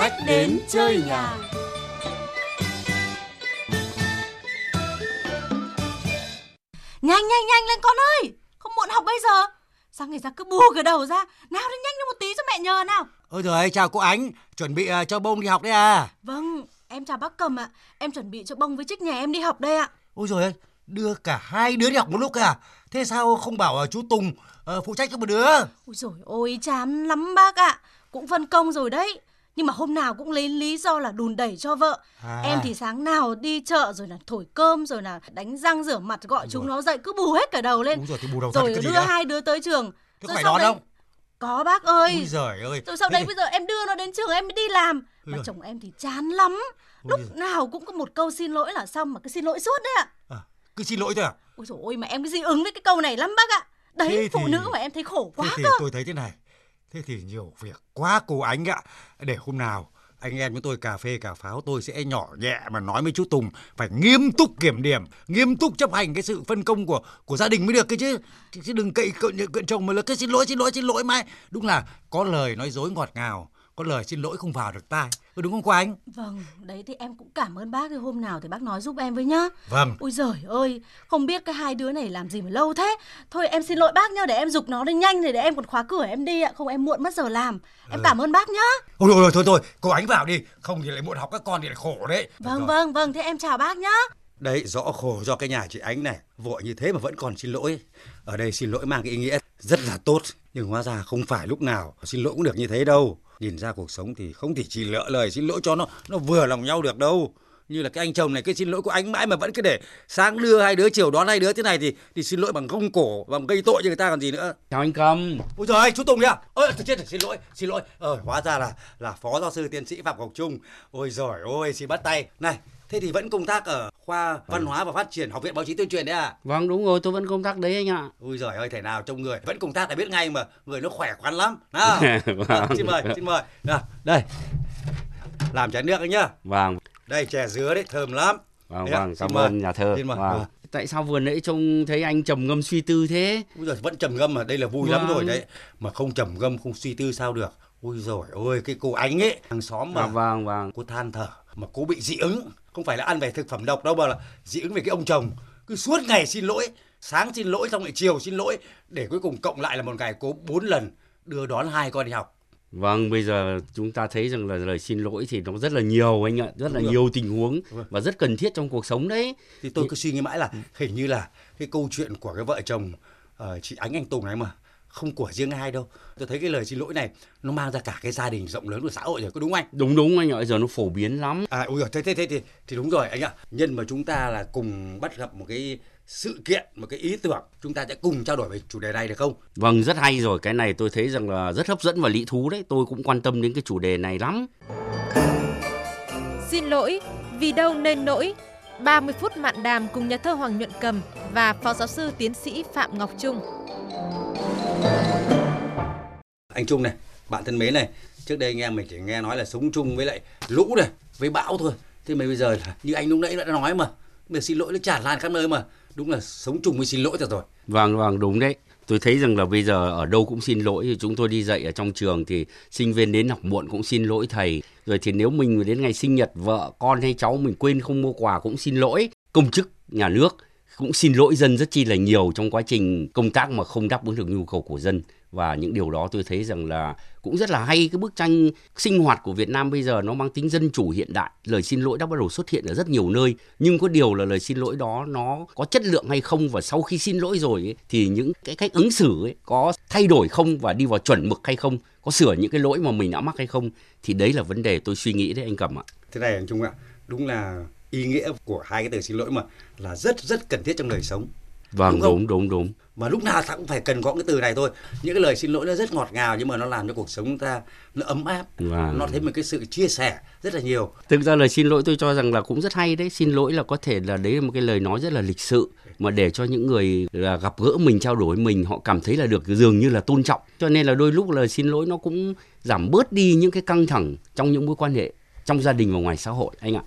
khách đến chơi nhà. Nhanh nhanh nhanh lên con ơi, không muộn học bây giờ. Sao người ta cứ bù cái đầu ra, nào đi nhanh lên một tí cho mẹ nhờ nào. Ôi trời chào cô Ánh, chuẩn bị uh, cho bông đi học đấy à? Vâng, em chào bác Cầm ạ. Em chuẩn bị cho bông với trích nhà em đi học đây ạ. Ôi rồi đưa cả hai đứa đi học một lúc à? Thế sao không bảo uh, chú Tùng uh, phụ trách cho một đứa? Ôi rồi ôi chán lắm bác ạ. Cũng phân công rồi đấy. Nhưng mà hôm nào cũng lấy lý do là đùn đẩy cho vợ. À. Em thì sáng nào đi chợ rồi là thổi cơm rồi là đánh răng rửa mặt gọi Đúng chúng rồi. nó dậy cứ bù hết cả đầu lên. rồi, thì bù đầu rồi đưa hai đứa tới trường. Thế rồi phải đón đấy... không? Có bác ơi. Ôi giời ơi. Rồi sau đấy bây giờ em đưa nó đến trường em mới đi làm. Mà Ôi chồng em thì chán lắm. Lúc giời. nào cũng có một câu xin lỗi là xong mà cứ xin lỗi suốt đấy ạ. À, cứ xin lỗi thôi à? Ôi dồi ôi mà em cứ dị ứng với cái câu này lắm bác ạ. Đấy thế phụ thì... nữ mà em thấy khổ quá thế thì cơ. tôi thấy thế này. Thế thì nhiều việc quá cô Ánh ạ. Để hôm nào anh em với tôi cà phê cà pháo tôi sẽ nhỏ nhẹ mà nói với chú Tùng phải nghiêm túc kiểm điểm, nghiêm túc chấp hành cái sự phân công của của gia đình mới được cái chứ. Chứ đừng cậy cận, cận chồng mà là cái xin lỗi xin lỗi xin lỗi mãi. Đúng là có lời nói dối ngọt ngào, có lời xin lỗi không vào được tai. Ừ, đúng không cô anh? Vâng, đấy thì em cũng cảm ơn bác thì hôm nào thì bác nói giúp em với nhá. Vâng. Ôi giời ơi, không biết cái hai đứa này làm gì mà lâu thế. Thôi em xin lỗi bác nhá, để em dục nó đi nhanh rồi để em còn khóa cửa em đi ạ, không em muộn mất giờ làm. Em ừ. cảm ơn bác nhá. Ôi rồi thôi thôi, cô ánh vào đi, không thì lại muộn học các con thì lại khổ đấy. Vâng rồi. vâng vâng, thế em chào bác nhá. Đấy, rõ khổ do cái nhà chị Ánh này, vội như thế mà vẫn còn xin lỗi. Ở đây xin lỗi mang cái ý nghĩa rất là tốt, nhưng hóa ra không phải lúc nào xin lỗi cũng được như thế đâu nhìn ra cuộc sống thì không thể chỉ lỡ lời xin lỗi cho nó nó vừa lòng nhau được đâu. Như là cái anh chồng này cái xin lỗi của anh mãi mà vẫn cứ để sáng đưa hai đứa chiều đón hai đứa thế này thì thì xin lỗi bằng gông cổ bằng gây tội cho người ta còn gì nữa. Chào anh cầm. Ôi trời chú tùng nhá ôi chết rồi xin lỗi xin lỗi. Ờ hóa ra là là phó giáo sư tiến sĩ phạm ngọc trung. Ôi giỏi ôi xin bắt tay. Này Thế thì vẫn công tác ở khoa văn hóa và phát triển học viện báo chí tuyên truyền đấy à? Vâng đúng rồi, tôi vẫn công tác đấy anh ạ. Ui giời ơi, thể nào trông người vẫn công tác là biết ngay mà, người nó khỏe khoắn lắm. Nào. vâng. à, xin mời, xin mời. Nào, đây. Làm chén nước anh nhá. Vâng. Đây chè dứa đấy, thơm lắm. Vâng, đấy, vâng, cảm ơn nhà thơ. Xin mời. Vâng. Tại sao vừa nãy trông thấy anh trầm ngâm suy tư thế? Ui giời, vẫn trầm ngâm mà, đây là vui vâng. lắm rồi đấy. Mà không trầm ngâm, không suy tư sao được. Ui rồi ôi cái cô ánh ấy hàng xóm mà vâng vâng vâng cô than thở mà cô bị dị ứng không phải là ăn về thực phẩm độc đâu mà là dị ứng về cái ông chồng cứ suốt ngày xin lỗi sáng xin lỗi xong lại chiều xin lỗi để cuối cùng cộng lại là một ngày cô bốn lần đưa đón hai con đi học Vâng, bây giờ chúng ta thấy rằng là lời xin lỗi thì nó rất là nhiều anh ạ, rất là nhiều tình huống vâng. và rất cần thiết trong cuộc sống đấy. Thì tôi cứ suy nghĩ mãi là hình như là cái câu chuyện của cái vợ chồng uh, chị Ánh Anh Tùng này mà không của riêng ai đâu. Tôi thấy cái lời xin lỗi này nó mang ra cả cái gia đình rộng lớn của xã hội rồi có đúng anh? Đúng đúng anh ạ giờ nó phổ biến lắm. À ui thế thế thế thì thì đúng rồi anh ạ. Nhân mà chúng ta là cùng bắt gặp một cái sự kiện một cái ý tưởng chúng ta sẽ cùng trao đổi về chủ đề này được không? Vâng rất hay rồi. Cái này tôi thấy rằng là rất hấp dẫn và lý thú đấy. Tôi cũng quan tâm đến cái chủ đề này lắm. Xin lỗi vì đâu nên nỗi 30 phút mạn đàm cùng nhà thơ Hoàng Nhuận Cầm và phó giáo sư tiến sĩ Phạm Ngọc Trung anh Trung này, bạn thân mến này, trước đây anh em mình chỉ nghe nói là sống chung với lại lũ này, với bão thôi. Thế mà bây giờ là như anh lúc nãy đã nói mà, giờ xin lỗi nó tràn lan khắp nơi mà. Đúng là sống chung với xin lỗi rồi. Vâng, vâng, đúng đấy. Tôi thấy rằng là bây giờ ở đâu cũng xin lỗi. Chúng tôi đi dạy ở trong trường thì sinh viên đến học muộn cũng xin lỗi thầy. Rồi thì nếu mình đến ngày sinh nhật vợ, con hay cháu mình quên không mua quà cũng xin lỗi. Công chức nhà nước cũng xin lỗi dân rất chi là nhiều trong quá trình công tác mà không đáp ứng được nhu cầu của dân và những điều đó tôi thấy rằng là cũng rất là hay. Cái bức tranh sinh hoạt của Việt Nam bây giờ nó mang tính dân chủ hiện đại. Lời xin lỗi đã bắt đầu xuất hiện ở rất nhiều nơi. Nhưng có điều là lời xin lỗi đó nó có chất lượng hay không? Và sau khi xin lỗi rồi ấy, thì những cái cách ứng xử ấy có thay đổi không? Và đi vào chuẩn mực hay không? Có sửa những cái lỗi mà mình đã mắc hay không? Thì đấy là vấn đề tôi suy nghĩ đấy anh Cẩm ạ. Thế này anh Trung ạ. Đúng là ý nghĩa của hai cái từ xin lỗi mà là rất rất cần thiết trong đời sống. Vâng đúng đúng, đúng đúng mà lúc nào ta cũng phải cần có cái từ này thôi. Những cái lời xin lỗi nó rất ngọt ngào nhưng mà nó làm cho cuộc sống ta nó ấm áp. Vâng. nó thấy một cái sự chia sẻ rất là nhiều. Thực ra lời xin lỗi tôi cho rằng là cũng rất hay đấy. Xin lỗi là có thể là đấy là một cái lời nói rất là lịch sự mà để cho những người là gặp gỡ mình trao đổi mình họ cảm thấy là được dường như là tôn trọng. Cho nên là đôi lúc lời xin lỗi nó cũng giảm bớt đi những cái căng thẳng trong những mối quan hệ trong gia đình và ngoài xã hội anh ạ.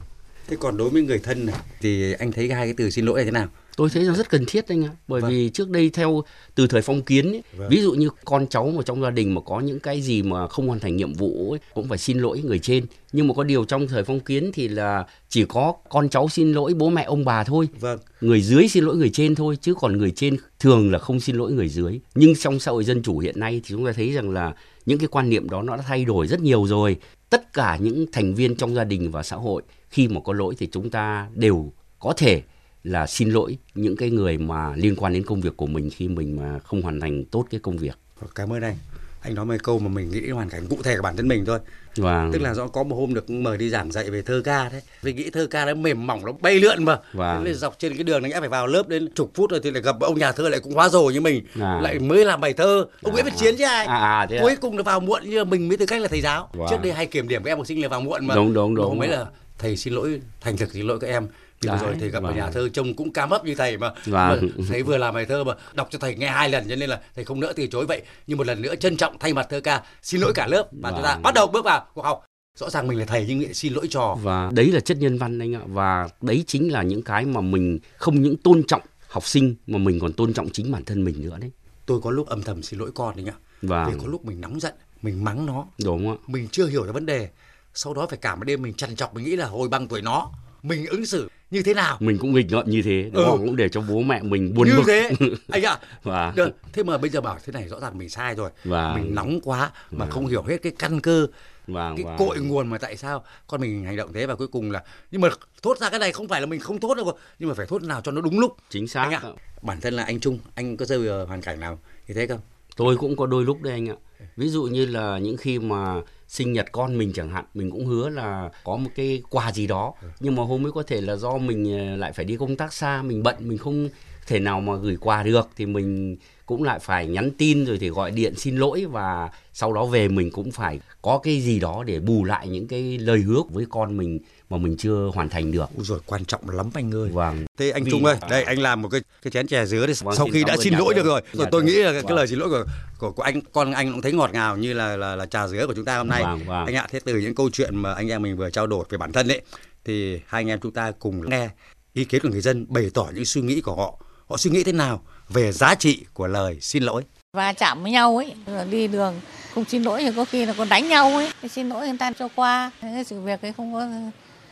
Thế còn đối với người thân này thì anh thấy hai cái từ xin lỗi là thế nào tôi thấy là rất cần thiết anh ạ bởi vâng. vì trước đây theo từ thời phong kiến ấy, vâng. ví dụ như con cháu mà trong gia đình mà có những cái gì mà không hoàn thành nhiệm vụ ấy, cũng phải xin lỗi người trên nhưng mà có điều trong thời phong kiến thì là chỉ có con cháu xin lỗi bố mẹ ông bà thôi vâng. người dưới xin lỗi người trên thôi chứ còn người trên thường là không xin lỗi người dưới nhưng trong xã hội dân chủ hiện nay thì chúng ta thấy rằng là những cái quan niệm đó nó đã thay đổi rất nhiều rồi tất cả những thành viên trong gia đình và xã hội khi mà có lỗi thì chúng ta đều có thể là xin lỗi những cái người mà liên quan đến công việc của mình khi mình mà không hoàn thành tốt cái công việc. Cảm ơn anh. Anh nói mấy câu mà mình nghĩ đến hoàn cảnh cụ thể của bản thân mình thôi. Vâng. Tức là do có một hôm được mời đi giảng dạy về thơ ca đấy. Vì nghĩ thơ ca nó mềm mỏng nó bay lượn mà. Vâng. Nên dọc trên cái đường này phải vào lớp đến chục phút rồi thì lại gặp ông nhà thơ lại cũng hóa rồi như mình. À. Lại mới làm bài thơ. Ông à. Nguyễn Văn Chiến chứ ai. À, à, thế Cuối à. cùng là vào muộn như mình mới tư cách là thầy giáo. Vâng. Trước đây hay kiểm điểm các em học sinh là vào muộn mà. Đúng đúng đúng. Hôm ấy là thầy xin lỗi thành thực xin lỗi các em thì vừa rồi thầy gặp vâng. ở nhà thơ trông cũng cam ấp như thầy mà, mà vâng. thầy vừa làm bài thơ mà đọc cho thầy nghe hai lần cho nên là thầy không nỡ từ chối vậy. Nhưng một lần nữa trân trọng thay mặt thơ ca xin lỗi cả lớp và vâng. chúng ta bắt đầu bước vào cuộc học. Rõ ràng mình là thầy nhưng lại xin lỗi trò và đấy là chất nhân văn anh ạ. Và đấy chính là những cái mà mình không những tôn trọng học sinh mà mình còn tôn trọng chính bản thân mình nữa đấy. Tôi có lúc âm thầm xin lỗi con đấy nhá và vì có lúc mình nóng giận mình mắng nó. Đúng ạ. Mình chưa hiểu được vấn đề. Sau đó phải cả một đêm mình trằn trọc mình nghĩ là hồi bằng tuổi nó mình ứng xử như thế nào? Mình cũng nghịch ngợm như thế đúng ừ. cũng để cho bố mẹ mình buồn như bực. thế. Anh ạ. Và Được. thế mà bây giờ bảo thế này rõ ràng mình sai rồi. Và mình nóng quá mà và... không hiểu hết cái căn cơ vâng, cái vâng. cội nguồn mà tại sao con mình hành động thế và cuối cùng là nhưng mà thốt ra cái này không phải là mình không thốt đâu nhưng mà phải thốt nào cho nó đúng lúc. Chính xác anh ạ. bản thân là anh Trung anh có rơi vào hoàn cảnh nào như thế không? Tôi cũng có đôi lúc đấy anh ạ ví dụ như là những khi mà sinh nhật con mình chẳng hạn mình cũng hứa là có một cái quà gì đó. Nhưng mà hôm ấy có thể là do mình ờ, lại phải đi công tác xa mình bận mình không thể nào mà gửi quà được thì mình cũng lại phải nhắn tin rồi thì gọi điện xin lỗi và sau đó về mình cũng phải có cái gì đó để bù lại những cái lời hứa với con mình mà mình chưa hoàn thành được. Ui rồi quan trọng lắm anh ơi. Vâng. Thế anh Vì... Trung ơi, đây anh làm một cái cái chén chè dứa đi. Vâng, Sau khi đã xin lỗi được rồi, rồi tôi nghĩ là cái, vâng. cái lời xin lỗi của, của của anh con anh cũng thấy ngọt ngào như là là, là trà dứa của chúng ta hôm nay. Vâng, vâng. Anh ạ, thế từ những câu chuyện mà anh em mình vừa trao đổi về bản thân ấy thì hai anh em chúng ta cùng nghe ý kiến của người dân bày tỏ những suy nghĩ của họ. Họ suy nghĩ thế nào về giá trị của lời xin lỗi và chạm với nhau ấy đi đường không xin lỗi thì có khi là còn đánh nhau ấy xin lỗi người ta cho qua cái sự việc ấy không có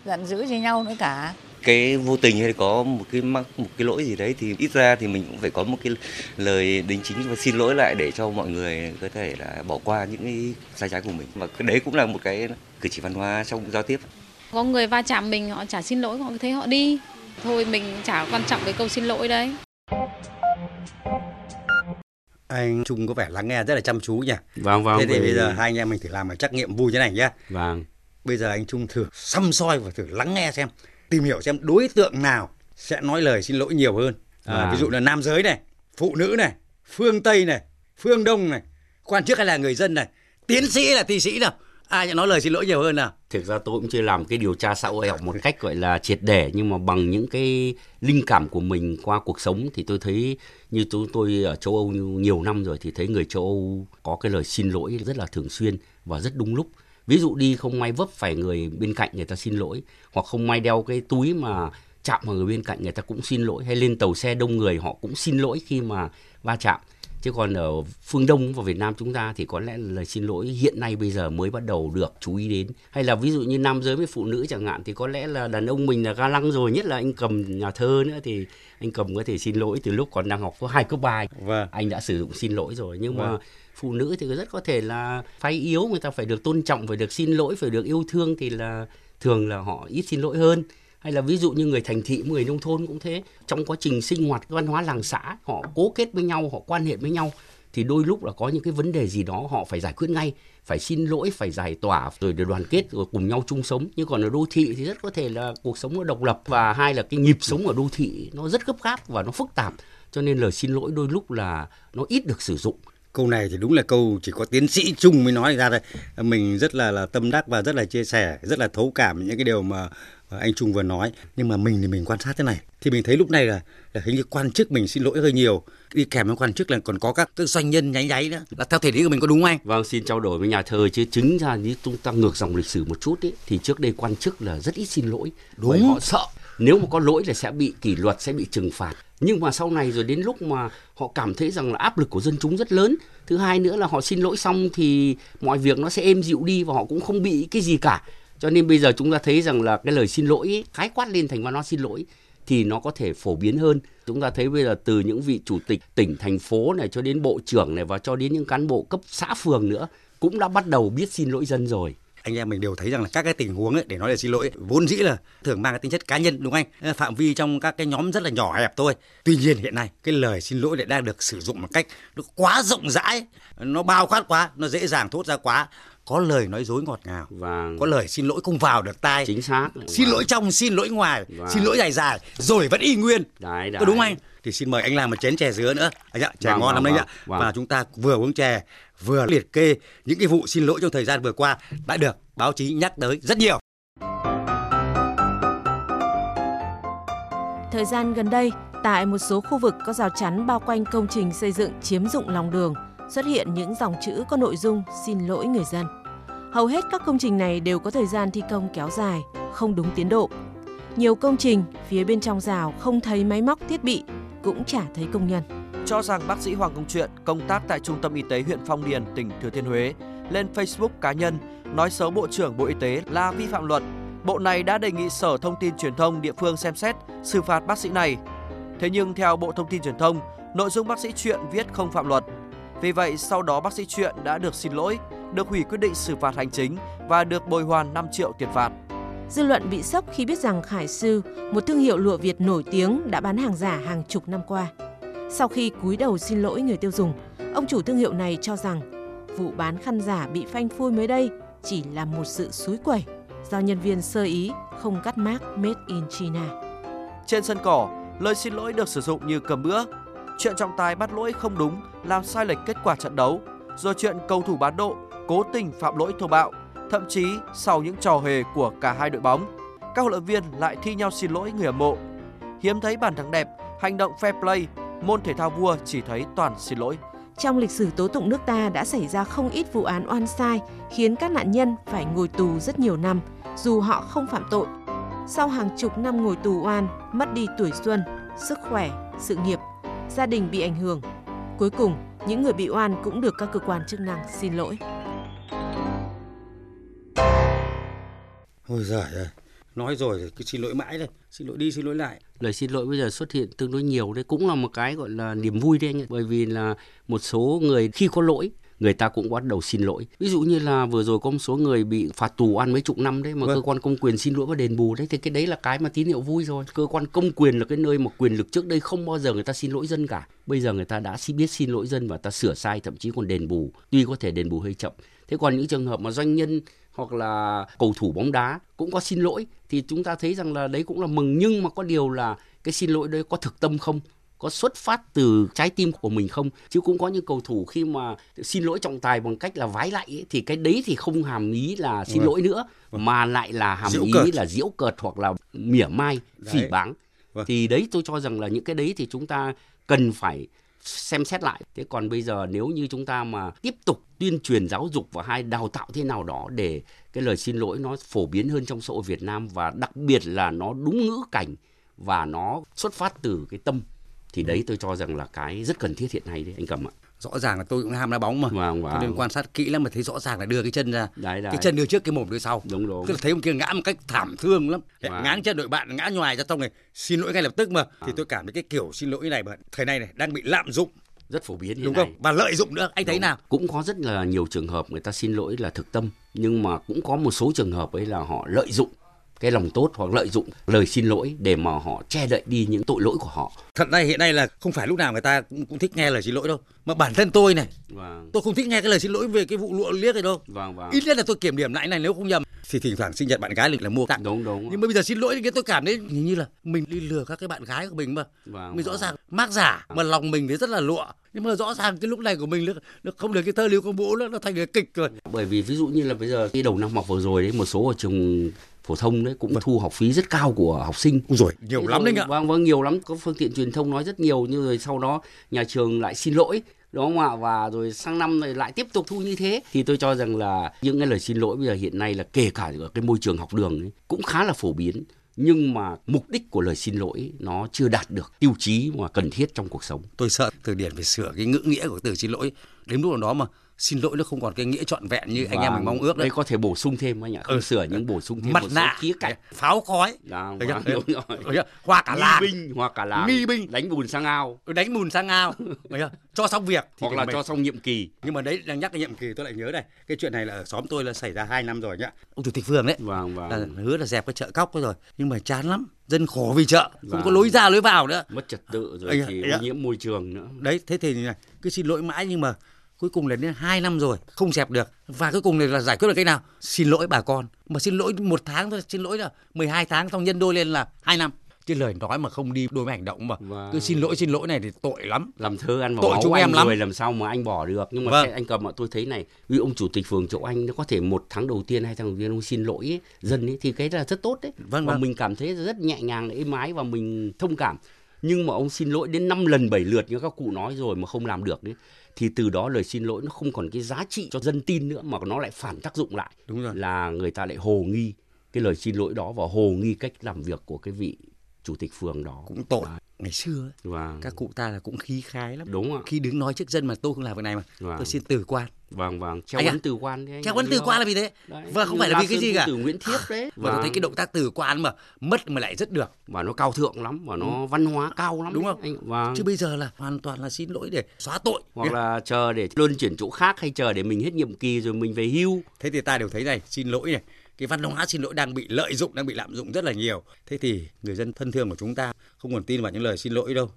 giận dữ gì nhau nữa cả cái vô tình hay có một cái mắc một cái lỗi gì đấy thì ít ra thì mình cũng phải có một cái lời đính chính và xin lỗi lại để cho mọi người có thể là bỏ qua những cái sai trái của mình và đấy cũng là một cái cử chỉ văn hóa trong giao tiếp có người va chạm mình họ chả xin lỗi họ thấy họ đi thôi mình chả quan trọng cái câu xin lỗi đấy anh Trung có vẻ lắng nghe rất là chăm chú nhỉ. Vâng vâng. Thế thì bây giờ hai anh em mình thử làm một trắc nghiệm vui thế này nhé. Vâng. Bây giờ anh Trung thử xăm soi và thử lắng nghe xem, tìm hiểu xem đối tượng nào sẽ nói lời xin lỗi nhiều hơn. À, à. Ví dụ là nam giới này, phụ nữ này, phương Tây này, phương Đông này, quan chức hay là người dân này, tiến sĩ là thi sĩ nào ai sẽ nói lời xin lỗi nhiều hơn nào thực ra tôi cũng chưa làm cái điều tra xã hội học một cách gọi là triệt để nhưng mà bằng những cái linh cảm của mình qua cuộc sống thì tôi thấy như chúng tôi ở châu Âu nhiều năm rồi thì thấy người châu Âu có cái lời xin lỗi rất là thường xuyên và rất đúng lúc ví dụ đi không may vấp phải người bên cạnh người ta xin lỗi hoặc không may đeo cái túi mà chạm vào người bên cạnh người ta cũng xin lỗi hay lên tàu xe đông người họ cũng xin lỗi khi mà va chạm chứ còn ở phương đông và việt nam chúng ta thì có lẽ là xin lỗi hiện nay bây giờ mới bắt đầu được chú ý đến hay là ví dụ như nam giới với phụ nữ chẳng hạn thì có lẽ là đàn ông mình là ga lăng rồi nhất là anh cầm nhà thơ nữa thì anh cầm có thể xin lỗi từ lúc còn đang học có hai cấp ba vâng. anh đã sử dụng xin lỗi rồi nhưng vâng. mà phụ nữ thì rất có thể là phái yếu, người ta phải được tôn trọng, phải được xin lỗi, phải được yêu thương thì là thường là họ ít xin lỗi hơn. Hay là ví dụ như người thành thị, người nông thôn cũng thế. Trong quá trình sinh hoạt, văn hóa làng xã, họ cố kết với nhau, họ quan hệ với nhau, thì đôi lúc là có những cái vấn đề gì đó họ phải giải quyết ngay. Phải xin lỗi, phải giải tỏa, rồi để đoàn kết, rồi cùng nhau chung sống. Nhưng còn ở đô thị thì rất có thể là cuộc sống nó độc lập và hai là cái nhịp sống ở đô thị nó rất gấp gáp và nó phức tạp. Cho nên lời xin lỗi đôi lúc là nó ít được sử dụng câu này thì đúng là câu chỉ có tiến sĩ chung mới nói ra đây mình rất là là tâm đắc và rất là chia sẻ rất là thấu cảm những cái điều mà anh Trung vừa nói. Nhưng mà mình thì mình quan sát thế này thì mình thấy lúc này là là hình như quan chức mình xin lỗi hơi nhiều. Đi kèm với quan chức là còn có các các doanh nhân nháy nháy nữa. Là theo thể lý của mình có đúng không anh? Vâng xin trao đổi với nhà thơ chứ chứng ra như chúng ta ngược dòng lịch sử một chút ấy thì trước đây quan chức là rất ít xin lỗi đúng. họ sợ nếu mà có lỗi là sẽ bị kỷ luật sẽ bị trừng phạt. Nhưng mà sau này rồi đến lúc mà họ cảm thấy rằng là áp lực của dân chúng rất lớn. Thứ hai nữa là họ xin lỗi xong thì mọi việc nó sẽ êm dịu đi và họ cũng không bị cái gì cả. Cho nên bây giờ chúng ta thấy rằng là cái lời xin lỗi ấy, khái quát lên thành văn hóa xin lỗi thì nó có thể phổ biến hơn. Chúng ta thấy bây giờ từ những vị chủ tịch tỉnh thành phố này cho đến bộ trưởng này và cho đến những cán bộ cấp xã phường nữa cũng đã bắt đầu biết xin lỗi dân rồi anh em mình đều thấy rằng là các cái tình huống ấy, để nói là xin lỗi vốn dĩ là thường mang cái tính chất cá nhân đúng không anh? Phạm vi trong các cái nhóm rất là nhỏ hẹp thôi. Tuy nhiên hiện nay cái lời xin lỗi lại đang được sử dụng một cách nó quá rộng rãi nó bao quát quá nó dễ dàng thốt ra quá. Có lời nói dối ngọt ngào và có lời xin lỗi không vào được tai. Chính xác. Xin lỗi trong xin lỗi ngoài Vâng. xin lỗi dài dài rồi vẫn y nguyên. Đấy, đấy. có đúng anh thì xin mời anh làm một chén chè dứa nữa anh ạ chè Vâng, ngon vâng, lắm đấy vâng, ạ vâng. và chúng ta vừa uống chè vừa liệt kê những cái vụ xin lỗi trong thời gian vừa qua đã được báo chí nhắc tới rất nhiều Thời gian gần đây, tại một số khu vực có rào chắn bao quanh công trình xây dựng chiếm dụng lòng đường, xuất hiện những dòng chữ có nội dung xin lỗi người dân. Hầu hết các công trình này đều có thời gian thi công kéo dài, không đúng tiến độ. Nhiều công trình phía bên trong rào không thấy máy móc thiết bị, cũng chả thấy công nhân. cho rằng bác sĩ Hoàng Công Truyện công tác tại Trung tâm Y tế huyện Phong Điền, tỉnh Thừa Thiên Huế lên Facebook cá nhân nói xấu Bộ trưởng Bộ Y tế là vi phạm luật. Bộ này đã đề nghị Sở Thông tin Truyền thông địa phương xem xét xử phạt bác sĩ này. Thế nhưng theo Bộ Thông tin Truyền thông, nội dung bác sĩ Truyện viết không phạm luật. Vì vậy, sau đó bác sĩ Truyện đã được xin lỗi, được hủy quyết định xử phạt hành chính và được bồi hoàn 5 triệu tiền phạt. Dư luận bị sốc khi biết rằng Khải Sư, một thương hiệu lụa Việt nổi tiếng đã bán hàng giả hàng chục năm qua. Sau khi cúi đầu xin lỗi người tiêu dùng, ông chủ thương hiệu này cho rằng vụ bán khăn giả bị phanh phui mới đây chỉ là một sự suối quẩy do nhân viên sơ ý không cắt mác Made in China. Trên sân cỏ, lời xin lỗi được sử dụng như cầm bữa. Chuyện trọng tài bắt lỗi không đúng, làm sai lệch kết quả trận đấu, rồi chuyện cầu thủ bán độ cố tình phạm lỗi thô bạo, thậm chí sau những trò hề của cả hai đội bóng, các huấn luyện viên lại thi nhau xin lỗi người hâm mộ. Hiếm thấy bàn thắng đẹp, hành động fair play, môn thể thao vua chỉ thấy toàn xin lỗi. Trong lịch sử tố tụng nước ta đã xảy ra không ít vụ án oan sai khiến các nạn nhân phải ngồi tù rất nhiều năm dù họ không phạm tội. Sau hàng chục năm ngồi tù oan, mất đi tuổi xuân, sức khỏe, sự nghiệp, gia đình bị ảnh hưởng. Cuối cùng, những người bị oan cũng được các cơ quan chức năng xin lỗi. Ôi giời ơi. Nói rồi thì cứ xin lỗi mãi đây xin lỗi đi xin lỗi lại. Lời xin lỗi bây giờ xuất hiện tương đối nhiều đấy. Cũng là một cái gọi là niềm vui đấy anh ạ. Bởi vì là một số người khi có lỗi người ta cũng bắt đầu xin lỗi. Ví dụ như là vừa rồi có một số người bị phạt tù ăn mấy chục năm đấy mà Vâng. cơ quan công quyền xin lỗi và đền bù đấy thì cái đấy là cái mà tín hiệu vui rồi. Cơ quan công quyền là cái nơi mà quyền lực trước đây không bao giờ người ta xin lỗi dân cả. Bây giờ người ta đã biết xin lỗi dân và ta sửa sai thậm chí còn đền bù. Tuy có thể đền bù hơi chậm. Thế còn những trường hợp mà doanh nhân hoặc là cầu thủ bóng đá cũng có xin lỗi thì chúng ta thấy rằng là đấy cũng là mừng nhưng mà có điều là cái xin lỗi đấy có thực tâm không có xuất phát từ trái tim của mình không chứ cũng có những cầu thủ khi mà xin lỗi trọng tài bằng cách là vái lại ấy, thì cái đấy thì không hàm ý là xin Vâng. lỗi nữa mà lại là hàm Giễu ý cợt. là diễu cợt hoặc là mỉa mai phỉ báng Vâng. thì đấy tôi cho rằng là những cái đấy thì chúng ta cần phải xem xét lại thế còn bây giờ nếu như chúng ta mà tiếp tục tuyên truyền giáo dục và hay đào tạo thế nào đó để cái lời xin lỗi nó phổ biến hơn trong xã hội Việt Nam và đặc biệt là nó đúng ngữ cảnh và nó xuất phát từ cái tâm, thì đấy tôi cho rằng là cái rất cần thiết hiện nay đấy, anh Cầm ạ rõ ràng là tôi cũng ham đá bóng mà Vâng, cho nên vâng. quan sát kỹ lắm mà thấy rõ ràng là đưa cái chân ra Đấy, đấy. cái chân đưa trước cái mồm đưa sau Đúng đúng. tức là thấy ông kia ngã một cách thảm thương lắm Vâng. ngã chân đội bạn ngã ngoài ra xong này xin lỗi ngay lập tức mà thì Vâng. tôi cảm thấy cái kiểu xin lỗi này mà thời này này đang bị lạm dụng rất phổ biến hiện đúng không và lợi dụng nữa anh thấy Đúng. nào Cũng có rất là nhiều trường hợp người ta xin lỗi là thực tâm nhưng mà cũng có một số trường hợp ấy là họ lợi dụng cái lòng tốt hoặc lợi dụng lời xin lỗi để mà họ che đậy đi những tội lỗi của họ. thật ra hiện nay là không phải lúc nào người ta cũng, cũng thích nghe lời xin lỗi đâu mà bản thân tôi này Vâng. tôi không thích nghe cái lời xin lỗi về cái vụ lụa liếc này đâu Vâng vâng. ít nhất là tôi kiểm điểm lại này nếu không nhầm thì thỉnh thoảng sinh nhật bạn gái là mua tặng Đúng đúng. nhưng mà bây giờ xin lỗi thì tôi cảm thấy hình như là mình đi lừa các cái bạn gái của mình mà Vâng, mình rõ vâng. ràng mác giả mà lòng mình thì rất là lụa nhưng mà rõ ràng cái lúc này của mình nó, nó không được cái thơ lưu công bố nữa nó thành cái kịch rồi Bởi vì ví dụ như là bây giờ cái đầu năm học vừa rồi đấy một số ở trường phổ thông đấy cũng thu học phí rất cao của học sinh. Ui rồi nhiều Thế lắm rồi- đấy ạ Vâng vâng nhiều lắm, có phương tiện truyền thông nói rất nhiều nhưng rồi sau đó nhà trường lại xin lỗi đúng không ạ và rồi sang năm này lại tiếp tục thu như thế thì tôi cho rằng là những cái lời xin lỗi bây giờ hiện nay là kể cả ở cái môi trường học đường ấy, cũng khá là phổ biến nhưng mà mục đích của lời xin lỗi nó chưa đạt được tiêu chí mà cần thiết trong cuộc sống. Tôi sợ từ điển phải sửa cái ngữ nghĩa của từ xin lỗi. Đến lúc đó mà xin lỗi nó không còn cái nghĩa trọn vẹn như và anh em mình mong ước đấy. Đây có thể bổ sung thêm anh ạ, không ừ. sửa những bổ sung thêm mặt nạ, khía cạnh. Pháo khói. Đó, vâng, đúng rồi. Hoa cả làng. binh, hoa cả làng. Nghi binh. Đánh bùn sang ao. Ừ, đánh bùn sang ao. cho xong việc. Hoặc là mình... cho xong nhiệm kỳ. Nhưng mà đấy đang nhắc cái nhiệm kỳ tôi lại nhớ này. Cái chuyện này là ở xóm tôi là xảy ra 2 năm rồi nhá. Ông chủ tịch phường đấy. Vâng, vâng. Là hứa là dẹp cái chợ cóc rồi. Nhưng mà chán lắm dân khổ vì chợ không vâng. có lối ra lối vào nữa mất trật tự rồi ấy, thì ô nhiễm môi trường nữa đấy thế thì này cứ xin lỗi mãi nhưng mà cuối cùng là đến 2 năm rồi không dẹp được. Và cuối cùng là giải quyết được cái nào? Xin lỗi bà con. Mà xin lỗi một tháng thôi xin lỗi là 12 tháng xong nhân đôi lên là 2 năm. Cái lời nói mà không đi đôi với hành động mà và... cứ xin lỗi xin lỗi này thì tội lắm. Làm thơ ăn vào tội chúng em lắm. rồi làm sao mà anh bỏ được? Nhưng mà vâng. anh cầm mà tôi thấy này vì ông chủ tịch phường chỗ anh nó có thể một tháng đầu tiên hai tháng đầu tiên ông xin lỗi ấy, dân ấy thì cái là rất tốt đấy. Vâng, và vâng. mình cảm thấy rất nhẹ nhàng êm ái và mình thông cảm nhưng mà ông xin lỗi đến 5 lần 7 lượt như các cụ nói rồi mà không làm được đấy thì từ đó lời xin lỗi nó không còn cái giá trị cho dân tin nữa mà nó lại phản tác dụng lại. Đúng rồi. Là người ta lại hồ nghi cái lời xin lỗi đó và hồ nghi cách làm việc của cái vị chủ tịch phường đó. Cũng tội. À. ngày xưa ấy, vâng. các cụ ta là cũng khí khái lắm. Đúng ạ. Khi đứng nói trước dân mà tôi không làm việc này mà vâng. tôi xin từ quan vâng vâng. Treo ấn từ quan đấy treo ấn từ quan là vì thế. Đấy, và không phải là vì cái gì cả. từ Nguyễn Thiếp đấy. Và vâng. tôi thấy cái động tác từ quan mà mất mà lại rất được. Và nó cao thượng lắm và nó ừ. văn hóa cao lắm đúng không? anh vâng. chứ bây giờ là hoàn toàn là xin lỗi để xóa tội. Hoặc là chờ để luân chuyển chỗ khác hay chờ để mình hết nhiệm kỳ rồi mình về hưu. Thế thì ta đều thấy này xin lỗi này. Cái văn hóa xin lỗi đang bị lợi dụng đang bị lạm dụng rất là nhiều. Thế thì người dân thân thương của chúng ta không còn tin vào những lời xin lỗi đâu.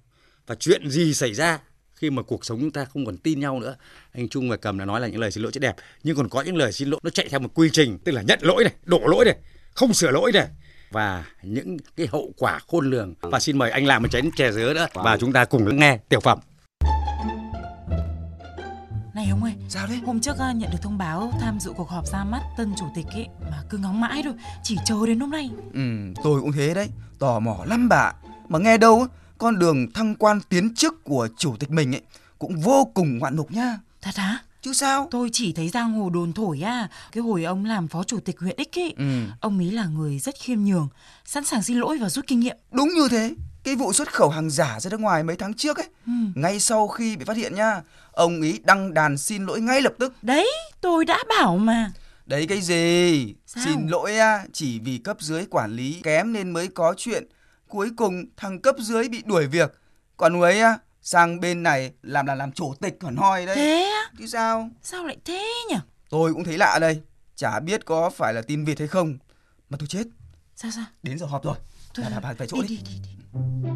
Và chuyện gì xảy ra khi mà cuộc sống chúng ta không còn tin nhau nữa. Anh Trung và Cầm đã nói là những lời xin lỗi rất đẹp nhưng còn có những lời xin lỗi nó chạy theo một quy trình tức là nhận lỗi này đổ lỗi này không sửa lỗi này. Và những cái hậu quả khôn lường. Và xin mời anh làm một chén chè dứa nữa và chúng ta cùng nghe tiểu phẩm. Này ông ơi Sao đấy Hôm trước nhận được thông báo tham dự cuộc họp ra mắt tân chủ tịch ấy Mà cứ ngóng mãi thôi Chỉ chờ đến hôm nay. Ừ tôi cũng thế đấy Tò mò lắm bà. Mà nghe đâu con đường thăng quan tiến chức của chủ tịch mình ấy Cũng vô cùng ngoạn mục nha Thật hả? Chứ sao? Tôi chỉ thấy giang hồ đồn thổi à Cái hồi ông làm phó chủ tịch huyện X ấy ừ. Ông ấy là người rất khiêm nhường Sẵn sàng xin lỗi và rút kinh nghiệm Đúng như thế cái vụ xuất khẩu hàng giả ra nước ngoài mấy tháng trước ấy ừ. ngay sau khi bị phát hiện nha ông ý đăng đàn xin lỗi ngay lập tức đấy tôi đã bảo mà đấy cái gì Sao? xin lỗi à chỉ vì cấp dưới quản lý kém nên mới có chuyện cuối cùng thằng cấp dưới bị đuổi việc. Còn người ấy á sang bên này làm là làm chủ tịch còn hoi đấy. Thế á? Chứ sao? Sao lại thế nhỉ? Tôi cũng thấy lạ đây. Chả biết có phải là tin việt hay không. Mà tôi chết. Sao sao? Đến giờ họp rồi. Thôi, bà, bà, phải chỗ đi, đi. đi, đi, đi.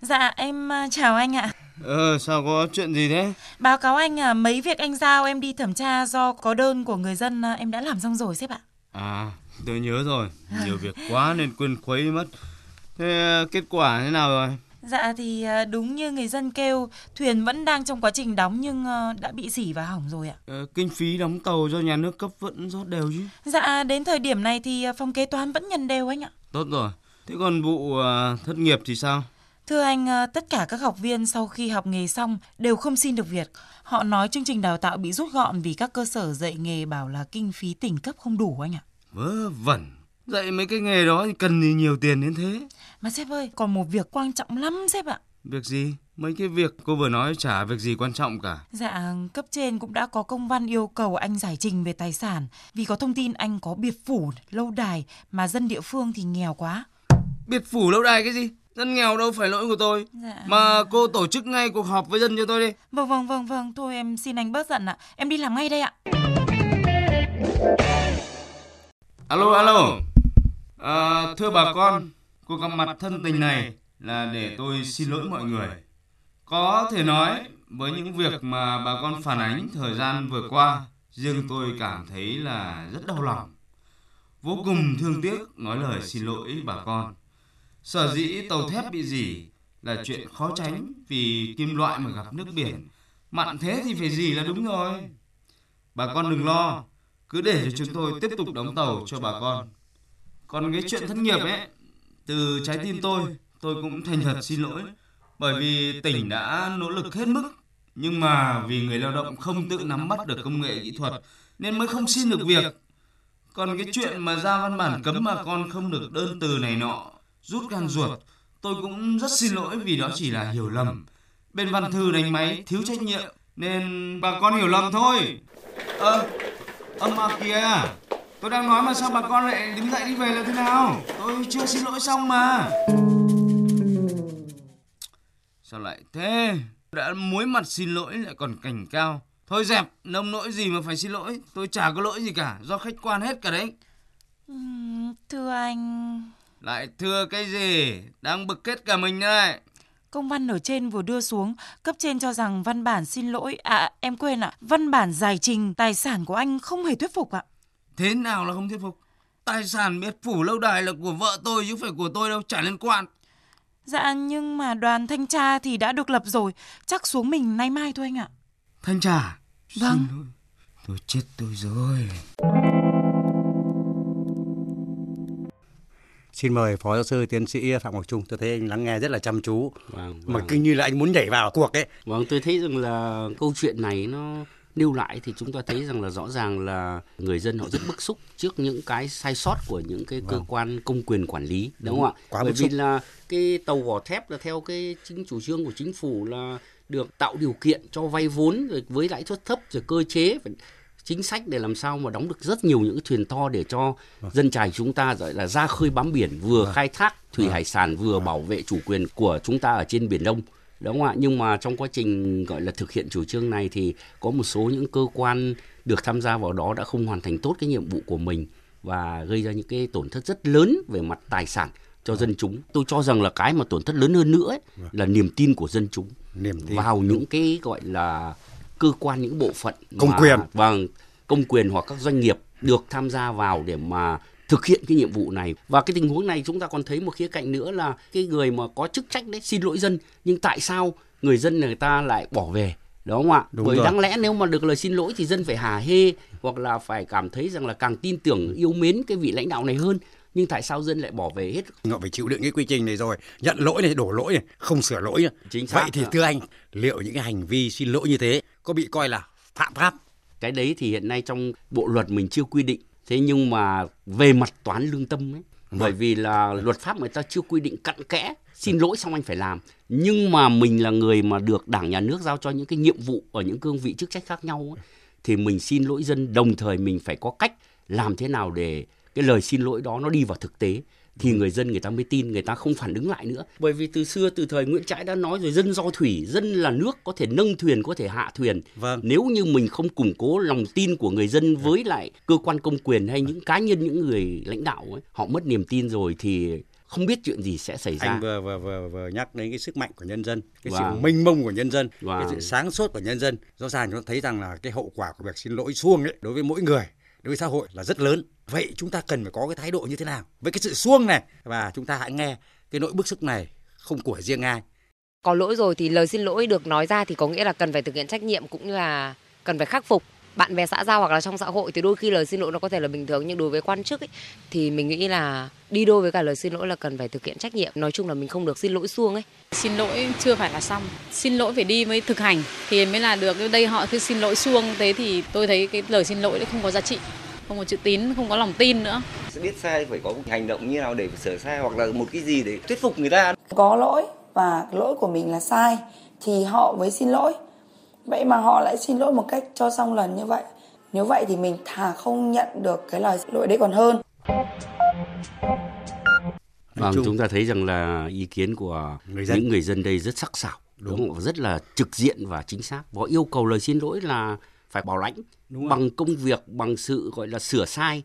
Dạ em à, chào anh ạ. Ờ sao có chuyện gì thế? Báo cáo anh à, mấy việc anh giao em đi thẩm tra do có đơn của người dân à, em đã làm xong rồi sếp ạ. À tôi nhớ rồi, nhiều việc quá nên quên khuấy mất. Thế kết quả thế nào rồi? Dạ thì đúng như người dân kêu, thuyền vẫn đang trong quá trình đóng nhưng đã bị dỉ và hỏng rồi ạ. Ờ, kinh phí đóng tàu do nhà nước cấp vẫn rót đều chứ? Dạ đến thời điểm này thì phòng kế toán vẫn nhận đều anh ạ. Tốt rồi. Thế còn vụ uh, thất nghiệp thì sao? Thưa anh, ờ, tất cả các học viên sau khi học nghề xong đều không xin được việc. Họ nói chương trình đào tạo bị rút gọn vì các cơ sở dạy nghề bảo là kinh phí tỉnh cấp không đủ anh ạ. Vớ vẩn. Dạy mấy cái nghề đó thì cần gì nhiều tiền đến thế. Mà sếp ơi, còn một việc quan trọng lắm sếp ạ. Việc gì? Mấy cái việc cô vừa nói chả việc gì quan trọng cả. Dạ, cấp trên cũng đã có công văn yêu cầu anh giải trình về tài sản vì có thông tin anh có biệt phủ, lâu đài mà dân địa phương thì nghèo quá. Biệt phủ lâu đài cái gì? Dân nghèo đâu phải lỗi của tôi. Dạ. Mà cô tổ chức ngay cuộc họp với dân cho tôi đi. Vâng vâng vâng vâng, thôi em xin anh bớt giận ạ. Em đi làm ngay đây ạ. Alo alo. À, thưa bà con, cuộc gặp mặt thân tình này là để tôi xin lỗi mọi người. Có thể nói với những việc mà bà con phản ánh thời gian vừa qua, riêng tôi cảm thấy là rất đau lòng. Vô cùng thương tiếc nói lời xin lỗi bà con. Sở dĩ tàu thép bị dỉ là chuyện khó tránh vì kim loại mà gặp nước biển. Mặn thế thì phải gì là đúng rồi. Bà con đừng lo, cứ để cho chúng tôi tiếp tục đóng tàu cho bà con. Còn cái chuyện thất nghiệp ấy, từ trái tim tôi, tôi cũng thành thật xin lỗi. Bởi vì tỉnh đã nỗ lực hết mức, nhưng mà vì người lao động không tự nắm bắt được công nghệ kỹ thuật nên mới không xin được việc. Còn cái chuyện mà ra văn bản cấm bà con không được đơn từ này nọ, rút gan ruột, tôi cũng rất xin lỗi vì đó chỉ là hiểu lầm. Bên văn thư đánh máy thiếu trách nhiệm nên bà con hiểu lầm thôi. ờ à, ơ mà kìa, tôi đang nói mà sao bà con lại đứng dậy đi về là thế nào? Tôi chưa xin lỗi xong mà. Sao lại thế? Đã muối mặt xin lỗi lại còn cảnh cao. Thôi dẹp, nông nỗi gì mà phải xin lỗi. Tôi chả có lỗi gì cả, do khách quan hết cả đấy. Thưa anh... Lại thưa cái gì? Đang bực kết cả mình đây. Công văn ở trên vừa đưa xuống, cấp trên cho rằng văn bản xin lỗi, à em quên ạ, à, văn bản giải trình tài sản của anh không hề thuyết phục ạ. Thế nào là không thuyết phục? Tài sản biệt phủ lâu đài là của vợ tôi chứ phải của tôi đâu, chả liên quan. Dạ nhưng mà đoàn thanh tra thì đã được lập rồi, chắc xuống mình nay mai thôi anh ạ. Thanh tra? Vâng. Tôi chết tôi rồi. Xin mời Phó Giáo sư Tiến sĩ Phạm Ngọc Trung. Tôi thấy anh lắng nghe rất là chăm chú. Vâng, vâng. Mà kinh như là anh muốn nhảy vào cuộc ấy. Vâng, tôi thấy rằng là câu chuyện này nó nêu lại thì chúng ta thấy rằng là rõ ràng là người dân họ rất bức xúc trước những cái sai sót của những cái vâng. cơ quan công quyền quản lý đúng, đúng không ạ? Quá Bởi vì là cái tàu vỏ thép là theo cái chính chủ trương của chính phủ là được tạo điều kiện cho vay vốn rồi với lãi suất thấp rồi cơ chế phải chính sách để làm sao mà đóng được rất nhiều những thuyền to để cho vâng. dân trài chúng ta gọi là ra khơi bám biển vừa vâng. khai thác thủy vâng. hải sản vừa vâng. bảo vệ chủ quyền của chúng ta ở trên biển Đông đúng không ạ nhưng mà trong quá trình gọi là thực hiện chủ trương này thì có một số những cơ quan được tham gia vào đó đã không hoàn thành tốt cái nhiệm vụ của mình và gây ra những cái tổn thất rất lớn về mặt tài sản cho dân chúng tôi cho rằng là cái mà tổn thất lớn hơn nữa ấy, là niềm tin của dân chúng niềm tin vào những cái gọi là cơ quan những bộ phận công mà, quyền. Vâng công quyền hoặc các doanh nghiệp được tham gia vào để mà thực hiện cái nhiệm vụ này. Và cái tình huống này chúng ta còn thấy một khía cạnh nữa là cái người mà có chức trách đấy xin lỗi dân nhưng tại sao người dân người ta lại bỏ về? Đúng không ạ? Đúng bởi rồi. đáng lẽ nếu mà được lời xin lỗi thì dân phải hà hê hoặc là phải cảm thấy rằng là càng tin tưởng yêu mến cái vị lãnh đạo này hơn. Nhưng tại sao dân lại bỏ về hết? Họ phải chịu đựng cái quy trình này rồi. Nhận lỗi này đổ lỗi này không sửa lỗi. Này. Chính xác vậy thì thưa anh liệu những cái hành vi xin lỗi như thế có bị coi là phạm pháp. Cái đấy thì hiện nay trong bộ luật mình chưa quy định. Thế nhưng mà về mặt toán lương tâm ấy vâng. bởi vì là luật pháp người ta chưa quy định cặn kẽ xin lỗi xong anh phải làm. Nhưng mà mình là người mà được đảng nhà nước giao cho những cái nhiệm vụ ở những cương vị chức trách khác nhau ấy, thì mình xin lỗi dân. Đồng thời mình phải có cách làm thế nào để cái lời xin lỗi đó nó đi vào thực tế thì người dân người ta mới tin người ta không phản ứng lại nữa bởi vì từ xưa từ thời Nguyễn Trãi đã nói rồi dân do thủy dân là nước có thể nâng thuyền có thể hạ thuyền vâng. nếu như mình không củng cố lòng tin của người dân với lại cơ quan công quyền hay những cá nhân những người lãnh đạo ấy họ mất niềm tin rồi thì không biết chuyện gì sẽ xảy ra. Anh vừa vừa vừa vừa nhắc đến cái sức mạnh của nhân dân, cái wow. sự mênh mông của nhân dân, wow. cái sự sáng suốt của nhân dân. Rõ ràng chúng ta thấy rằng là cái hậu quả của việc xin lỗi xuông ấy đối với mỗi người đối với xã hội là rất lớn. Vậy chúng ta cần phải có cái thái độ như thế nào với cái sự xuông này, và chúng ta hãy nghe cái nỗi bức xúc này, không của riêng ai. Có lỗi rồi thì lời xin lỗi được nói ra thì có nghĩa là cần phải thực hiện trách nhiệm cũng như là cần phải khắc phục bạn bè xã giao hoặc là trong xã hội thì đôi khi lời xin lỗi nó có thể là bình thường nhưng đối với quan chức ấy, thì mình nghĩ là đi đôi với cả lời xin lỗi là cần phải thực hiện trách nhiệm. Nói chung là mình không được xin lỗi xuông ấy. Xin lỗi chưa phải là xong. Xin lỗi phải đi mới thực hành thì mới là được. Đây họ cứ xin lỗi xuông thế thì tôi thấy cái lời xin lỗi không có giá trị không có chữ tín không có lòng tin nữa. Biết sai phải có một hành động như nào để sửa sai hoặc là một cái gì để thuyết phục người ta. Có lỗi và lỗi của mình là sai thì họ mới xin lỗi vậy mà họ lại xin lỗi một cách cho xong lần như vậy nếu vậy thì mình thà không nhận được cái lời lỗi đấy còn hơn Vâng, chúng ta thấy rằng là ý kiến của người dân. những người dân đây rất sắc sảo, đúng, đúng không? Rất là trực diện và chính xác. Và yêu cầu lời xin lỗi là phải bảo lãnh đúng bằng công việc, bằng sự gọi là sửa sai,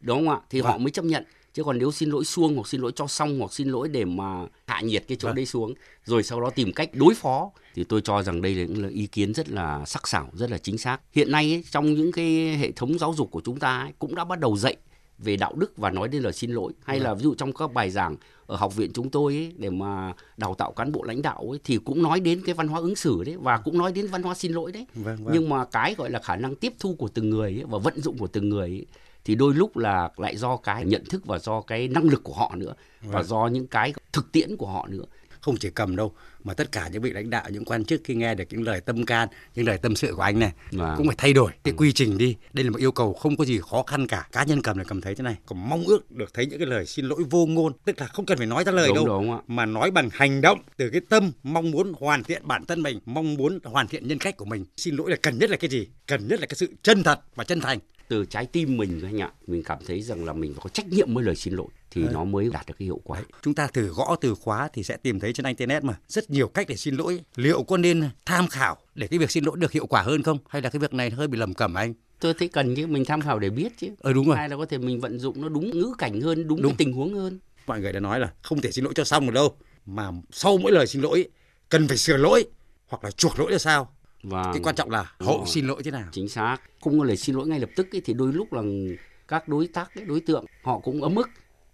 đúng không ạ? Thì vâng. họ mới chấp nhận chứ còn nếu xin lỗi xuông hoặc xin lỗi cho xong hoặc xin lỗi để mà hạ nhiệt cái chỗ vâng. đấy xuống rồi sau đó tìm cách đối phó thì tôi cho rằng đây là những ý kiến rất là sắc sảo rất là chính xác hiện nay ấy, trong những cái hệ thống giáo dục của chúng ta ấy, cũng đã bắt đầu dạy về đạo đức và nói đến lời xin lỗi hay là vâng. ví dụ trong các bài giảng ở học viện chúng tôi ấy, để mà đào tạo cán bộ lãnh đạo ấy, thì cũng nói đến cái văn hóa ứng xử đấy và cũng nói đến văn hóa xin lỗi đấy vâng, vâng. nhưng mà cái gọi là khả năng tiếp thu của từng người ấy, và vận dụng của từng người ấy, thì đôi lúc là lại do cái nhận thức và do cái năng lực của họ nữa và vâng. do những cái thực tiễn của họ nữa. Không chỉ cầm đâu mà tất cả những vị lãnh đạo những quan chức khi nghe được những lời tâm can những lời tâm sự của anh này Vâng. cũng phải thay đổi cái quy trình đi. Đây là một yêu cầu không có gì khó khăn cả. Cá nhân cầm là cầm thấy thế này. Còn mong ước được thấy những cái lời xin lỗi vô ngôn tức là không cần phải nói ra lời Đúng, đâu đúng mà nói bằng hành động từ cái tâm mong muốn hoàn thiện bản thân mình mong muốn hoàn thiện nhân cách của mình. Xin lỗi là cần nhất là cái gì? Cần nhất là cái sự chân thật và chân thành từ trái tim mình anh ạ. Mình cảm thấy rằng là mình phải có trách nhiệm với lời xin lỗi thì Đấy. nó mới đạt được cái hiệu quả. Chúng ta thử gõ từ khóa thì sẽ tìm thấy trên internet mà. Rất nhiều cách để xin lỗi. Liệu có nên tham khảo để cái việc xin lỗi được hiệu quả hơn không? Hay là cái việc này hơi bị lầm cẩm anh? Tôi thấy cần chứ mình tham khảo để biết chứ. Ờ đúng rồi. Hay là có thể mình vận dụng nó đúng ngữ cảnh hơn đúng, Đúng. cái tình huống hơn. Mọi người đã nói là không thể xin lỗi cho xong được đâu. Mà sau mỗi lời xin lỗi cần phải sửa lỗi hoặc là chuộc lỗi ra sao và cái quan trọng là hậu rồi. xin lỗi thế nào. Chính xác. Không có lời xin lỗi ngay lập tức ấy, thì đôi lúc là các đối tác ấy, đối tượng họ cũng ấm ức.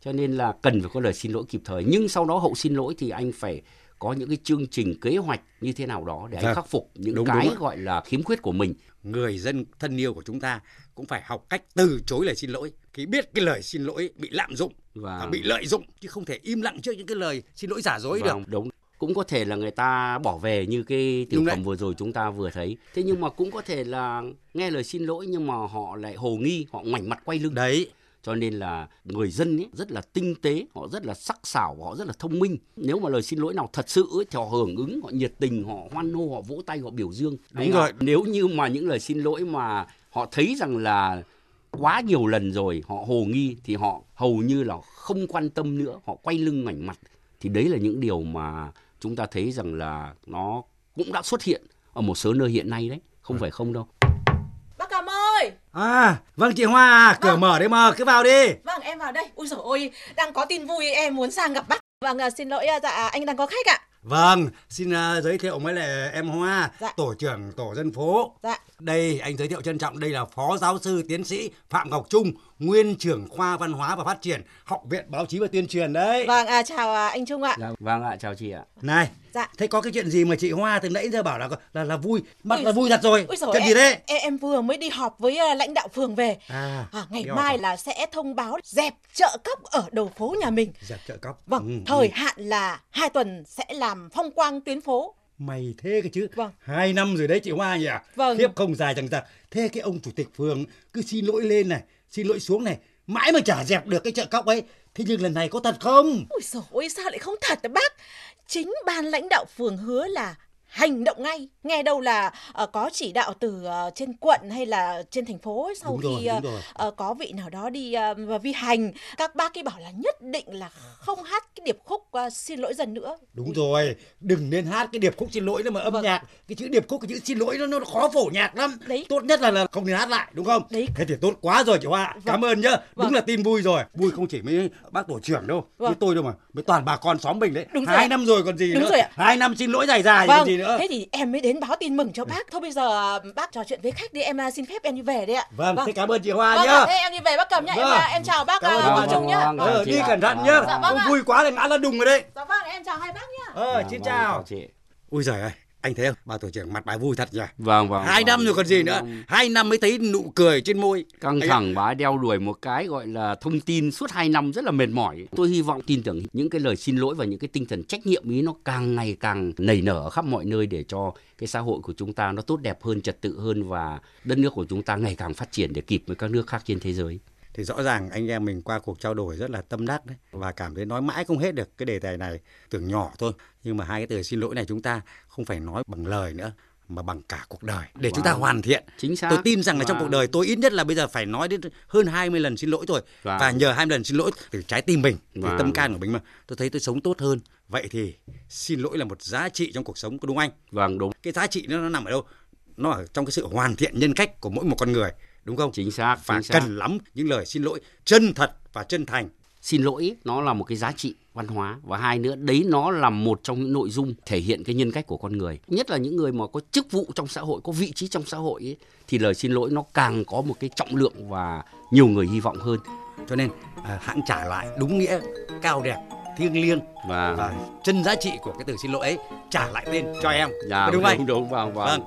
Cho nên là cần phải có lời xin lỗi kịp thời. Nhưng sau đó hậu xin lỗi thì anh phải có những cái chương trình kế hoạch như thế nào đó để anh Vâng. khắc phục những Đúng, cái đúng gọi là khiếm khuyết của mình. Người dân thân yêu của chúng ta cũng phải học cách từ chối lời xin lỗi. Khi biết cái lời xin lỗi bị lạm dụng và và bị lợi dụng chứ không thể im lặng trước những cái lời xin lỗi giả dối được. Vâng, đúng cũng có thể là người ta bỏ về như cái tiểu Đúng phẩm đấy. vừa rồi chúng ta vừa thấy. Thế nhưng mà cũng có thể là nghe lời xin lỗi nhưng mà họ lại hồ nghi họ ngoảnh mặt quay lưng. Đấy. Cho nên là người dân ấy rất là tinh tế họ rất là sắc sảo họ rất là thông minh. Nếu mà lời xin lỗi nào thật sự ấy, thì họ hưởng ứng họ nhiệt tình họ hoan hô họ vỗ tay họ biểu dương. Đúng rồi. nếu như mà những lời xin lỗi mà họ thấy rằng là quá nhiều lần rồi họ hồ nghi thì họ hầu như là không quan tâm nữa họ quay lưng ngoảnh mặt thì đấy là những điều mà chúng ta thấy rằng là nó cũng đã xuất hiện ở một số nơi hiện nay đấy không phải không đâu. Bác Cầm ơi! À vâng chị Hoa à, cửa mở đấy mà cứ vào đi. Vâng em vào đây. Ui dồi ôi Đang có tin vui em muốn sang gặp bác. Vâng à, xin lỗi à, dạ anh đang có khách ạ Vâng, xin uh, giới thiệu mới là em Hoa, Dạ. tổ trưởng tổ dân phố. Dạ Đây, anh giới thiệu trân trọng, đây là Phó Giáo sư Tiến sĩ Phạm Ngọc Trung, Nguyên trưởng khoa Văn hóa và Phát triển, Học viện Báo chí và Tuyên truyền đấy. Vâng à, chào à, anh Trung ạ dạ, vâng ạ chào chị ạ Này, Dạ thế có cái chuyện gì mà chị Hoa từ nãy giờ bảo là là, là vui, mặt Ui là vui thật rồi. Dồi, chuyện em, gì đấy? Em, em vừa mới đi họp với à, lãnh đạo phường về À, à, Ngày mai à? là sẽ thông báo dẹp chợ cóc ở đầu phố nhà mình Dẹp chợ cóc. Vâng, Ừ, thời ừ. hạn là hai tuần sẽ làm phong quang tuyến phố Mày thế cái chứ. Vâng. Hai năm rồi đấy chị Hoa nhỉ? Vâng. Khiếp không dài chẳng giặc. Thế cái ông chủ tịch phường cứ xin lỗi lên này, xin lỗi xuống này, mãi mà chả dẹp được cái chợ cóc ấy. Thế nhưng lần này có thật không? Ui dồi ôi sao lại không thật đó bác Chính ban lãnh đạo phường hứa là hành động ngay nghe đâu là ờ, có chỉ đạo từ ờ, trên quận hay là trên thành phố ấy, sau Đúng rồi, khi ờ, đúng rồi. ờ, có vị nào đó đi và vi hành các bác ấy bảo là nhất định là không hát cái điệp khúc ờ, xin lỗi dần nữa Đúng rồi, đừng nên hát cái điệp khúc xin lỗi nữa mà âm nhạc. Cái chữ điệp khúc, cái chữ xin lỗi nó, nó khó phổ nhạc lắm. Vâng. Đấy. Tốt nhất là, là không nên hát lại, đúng không? Đấy. Thế thì tốt quá rồi chị Hoa. Cảm ơn nhá. Vâng. Đúng là tin vui rồi. Vui không chỉ với bác tổ trưởng đâu, Vâng. với tôi đâu mà, với toàn bà con xóm mình đấy. Đúng rồi Hai ạ. năm rồi còn gì Đúng nữa. rồi ạ. Hai năm xin lỗi dài dài vâng còn gì nữa. thế thì em mới đến báo tin mừng cho bác thôi bây giờ bác trò chuyện với khách đi em ờ, xin phép em đi về đấy ạ Vâng, thế cảm ơn chị Hoa vâng nhá. ạ, thế em đi về bác cầm nhá em, Vâng. ờ, em chào bác Ngọc Hoa. Trung nhá Vâng, vâng, Ờ, đi ạ. cẩn thận nhá. Dạ vâng vui quá là ngã ra đùng rồi đấy. dạ vâng em chào hai bác nhá Ờ, Vâng, xin vâng, chào. chị Ui giời ơi, anh thấy không? Bà tổ trưởng mặt bà vui thật nhỉ? vâng vâng Hai vâng. năm rồi còn gì nữa. Hai năm mới thấy nụ cười trên môi. căng thẳng bà đeo đuổi một cái gọi là thông tin suốt 2 năm rất là mệt mỏi tôi hy vọng tin tưởng những cái lời xin lỗi và những cái tinh thần trách nhiệm ý nó càng ngày càng nảy nở ở khắp mọi nơi để cho cái xã hội của chúng ta nó tốt đẹp hơn trật tự hơn và đất nước của chúng ta ngày càng phát triển để kịp với các nước khác trên thế giới thì rõ ràng anh em mình qua cuộc trao đổi rất là tâm đắc đấy và cảm thấy nói mãi không hết được cái đề tài này. Tưởng nhỏ thôi nhưng mà hai cái từ xin lỗi này chúng ta không phải nói bằng lời nữa mà bằng cả cuộc đời. Để chúng ta Wow. hoàn thiện. Chính xác. Tôi tin rằng là trong Wow. cuộc đời tôi ít nhất là bây giờ phải nói đến hơn 20 lần xin lỗi rồi Wow. và nhờ 20 lần xin lỗi từ trái tim mình từ Wow. tâm can của mình mà. Tôi thấy tôi sống tốt hơn. Vậy thì xin lỗi là một giá trị trong cuộc sống có đúng anh? Vâng đúng. Cái giá trị nó, nó nằm ở đâu? Nó ở trong cái sự hoàn thiện nhân cách của mỗi một con người đúng không? Chính xác và chính xác. cần lắm những lời xin lỗi chân thật và chân thành. Xin lỗi nó là một cái giá trị văn hóa và hai nữa đấy nó là một trong những nội dung thể hiện cái nhân cách của con người. Nhất là những người mà có chức vụ trong xã hội có vị trí trong xã hội ấy, thì lời xin lỗi nó càng có một cái trọng lượng và nhiều người hy vọng hơn. Cho nên à, hãng trả lại đúng nghĩa cao đẹp thiêng liêng và, và chân giá trị của cái từ xin lỗi ấy trả lại tên cho em. Dạ, đúng đúng, không anh? đúng đúng vâng. Vâng,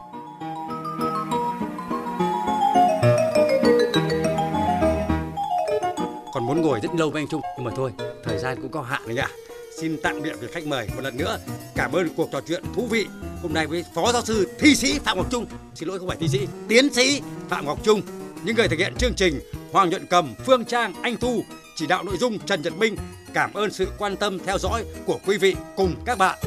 còn muốn ngồi rất lâu với anh Trung nhưng mà thôi thời gian cũng có hạn đấy ạ xin tạm biệt với khách mời một lần nữa. Cảm ơn cuộc trò chuyện thú vị hôm nay với Phó Giáo sư Thi sĩ Phạm Ngọc Trung. Xin lỗi không phải thi sĩ, tiến sĩ Phạm Ngọc Trung. Những người thực hiện chương trình Hoàng Nhuận Cầm, Phương Trang, Anh Thu, chỉ đạo nội dung Trần Nhật Minh. Cảm ơn sự quan tâm theo dõi của quý vị cùng các bạn.